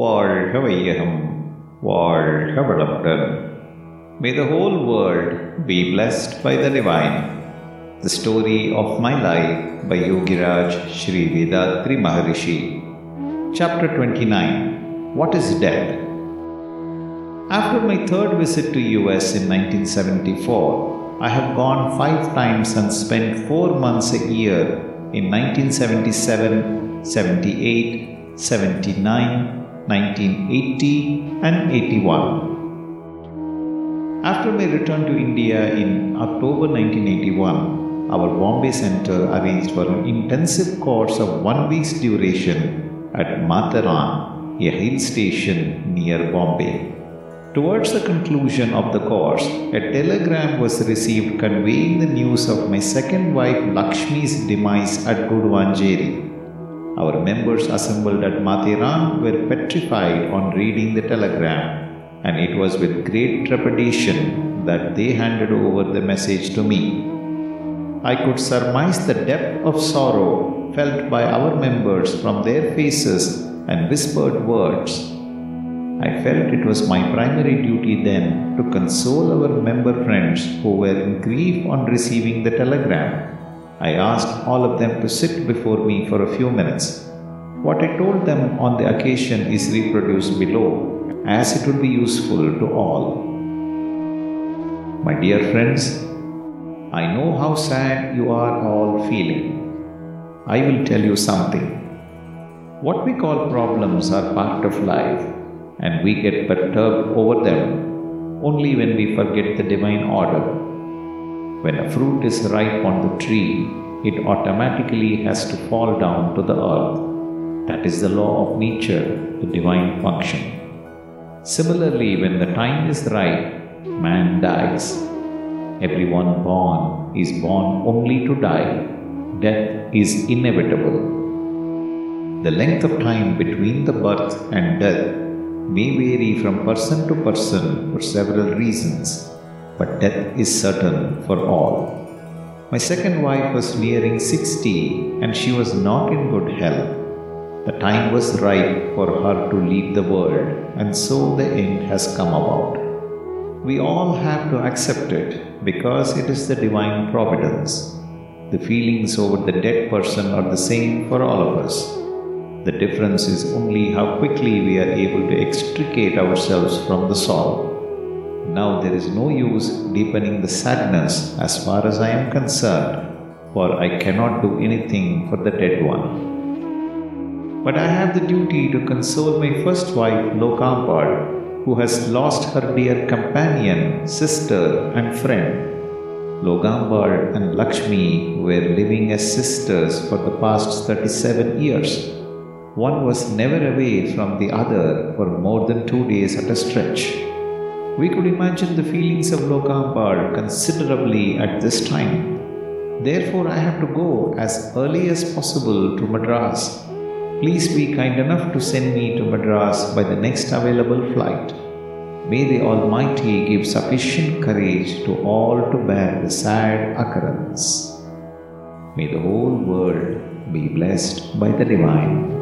வாழ்க வையகம் வாழ்க வளமுடன் May the whole world be blessed by the divine. The story of my life by Yogiraj Sri Vethathiri Maharishi. Chapter 29 What is Death? After my third visit to US in 1974, I have gone five times and spent four months a year in 1977, 78, 79, 1980, and 81. After my return to India in October 1981, our Bombay Center arranged for an intensive course of one week's duration at Matheran, a hill station near Bombay. Towards the conclusion of the course, a telegram was received conveying the news of my second wife Lakshmi's demise at Guduvanchery. Our members assembled at Matheran were petrified on reading the telegram, and it was with great trepidation that they handed over the message to me. I could surmise the depth of sorrow felt by our members from their faces and whispered words. I felt it was my primary duty then to console our member friends who were in grief on receiving the telegram. I asked all of them to sit before me for a few minutes. What I told them on the occasion is reproduced below, as it would be useful to all. My dear friends, I know how sad you are all feeling. I will tell you something. What we call problems are part of life, and we get perturbed over them only when we forget the divine order. When a fruit is ripe on the tree, it automatically has to fall down to the earth. That is the law of nature, the divine function. Similarly, when the time is right, man dies. Everyone born is born only to die. Death is inevitable. The length of time between the birth and death may vary from person to person for several reasons, but death is certain for all. My second wife was nearing 60 and she was not in good health. The time was ripe for her to leave the world, and so the end has come about. We all have to accept it because it is the divine providence. The feelings over the dead person are the same for all of us. The difference is only how quickly we are able to extricate ourselves from the sorrow. Now there is no use deepening the sadness as far as I am concerned, for I cannot do anything for the dead one. But I have the duty to console my first wife, Lokambal, who has lost her dear companion, sister, and friend. Lokambal and Lakshmi were living as sisters for the past 37 years. One was never away from the other for more than two days at a stretch. We could imagine the feelings of Lokambal considerably at this time. Therefore, I have to go as early as possible to Madras. Please be kind enough to send me to Madras by the next available flight. May the Almighty give sufficient courage to all to bear the sad occurrence. May the whole world be blessed by the divine.